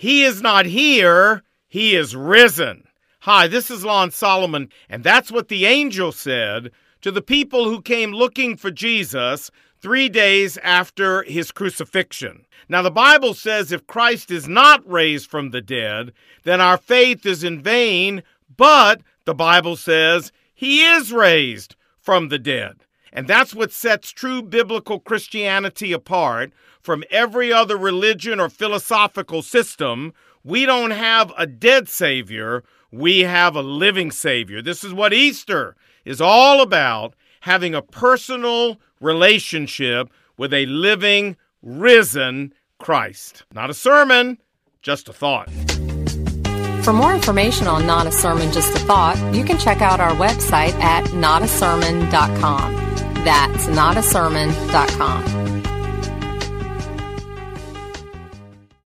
He is not here, he is risen. Hi, this is Lon Solomon, and that's what the angel said to the people who came looking for Jesus three days after his crucifixion. Now, the Bible says if Christ is not raised from the dead, then our faith is in vain, but the Bible says he is raised from the dead. And that's what sets true biblical Christianity apart from every other religion or philosophical system. We don't have a dead Savior, we have a living Savior. This is what Easter is all about having a personal relationship with a living, risen Christ. Not a sermon, just a thought. For more information on Not a Sermon, Just a Thought, you can check out our website at notasermon.com. That's notasermon.com.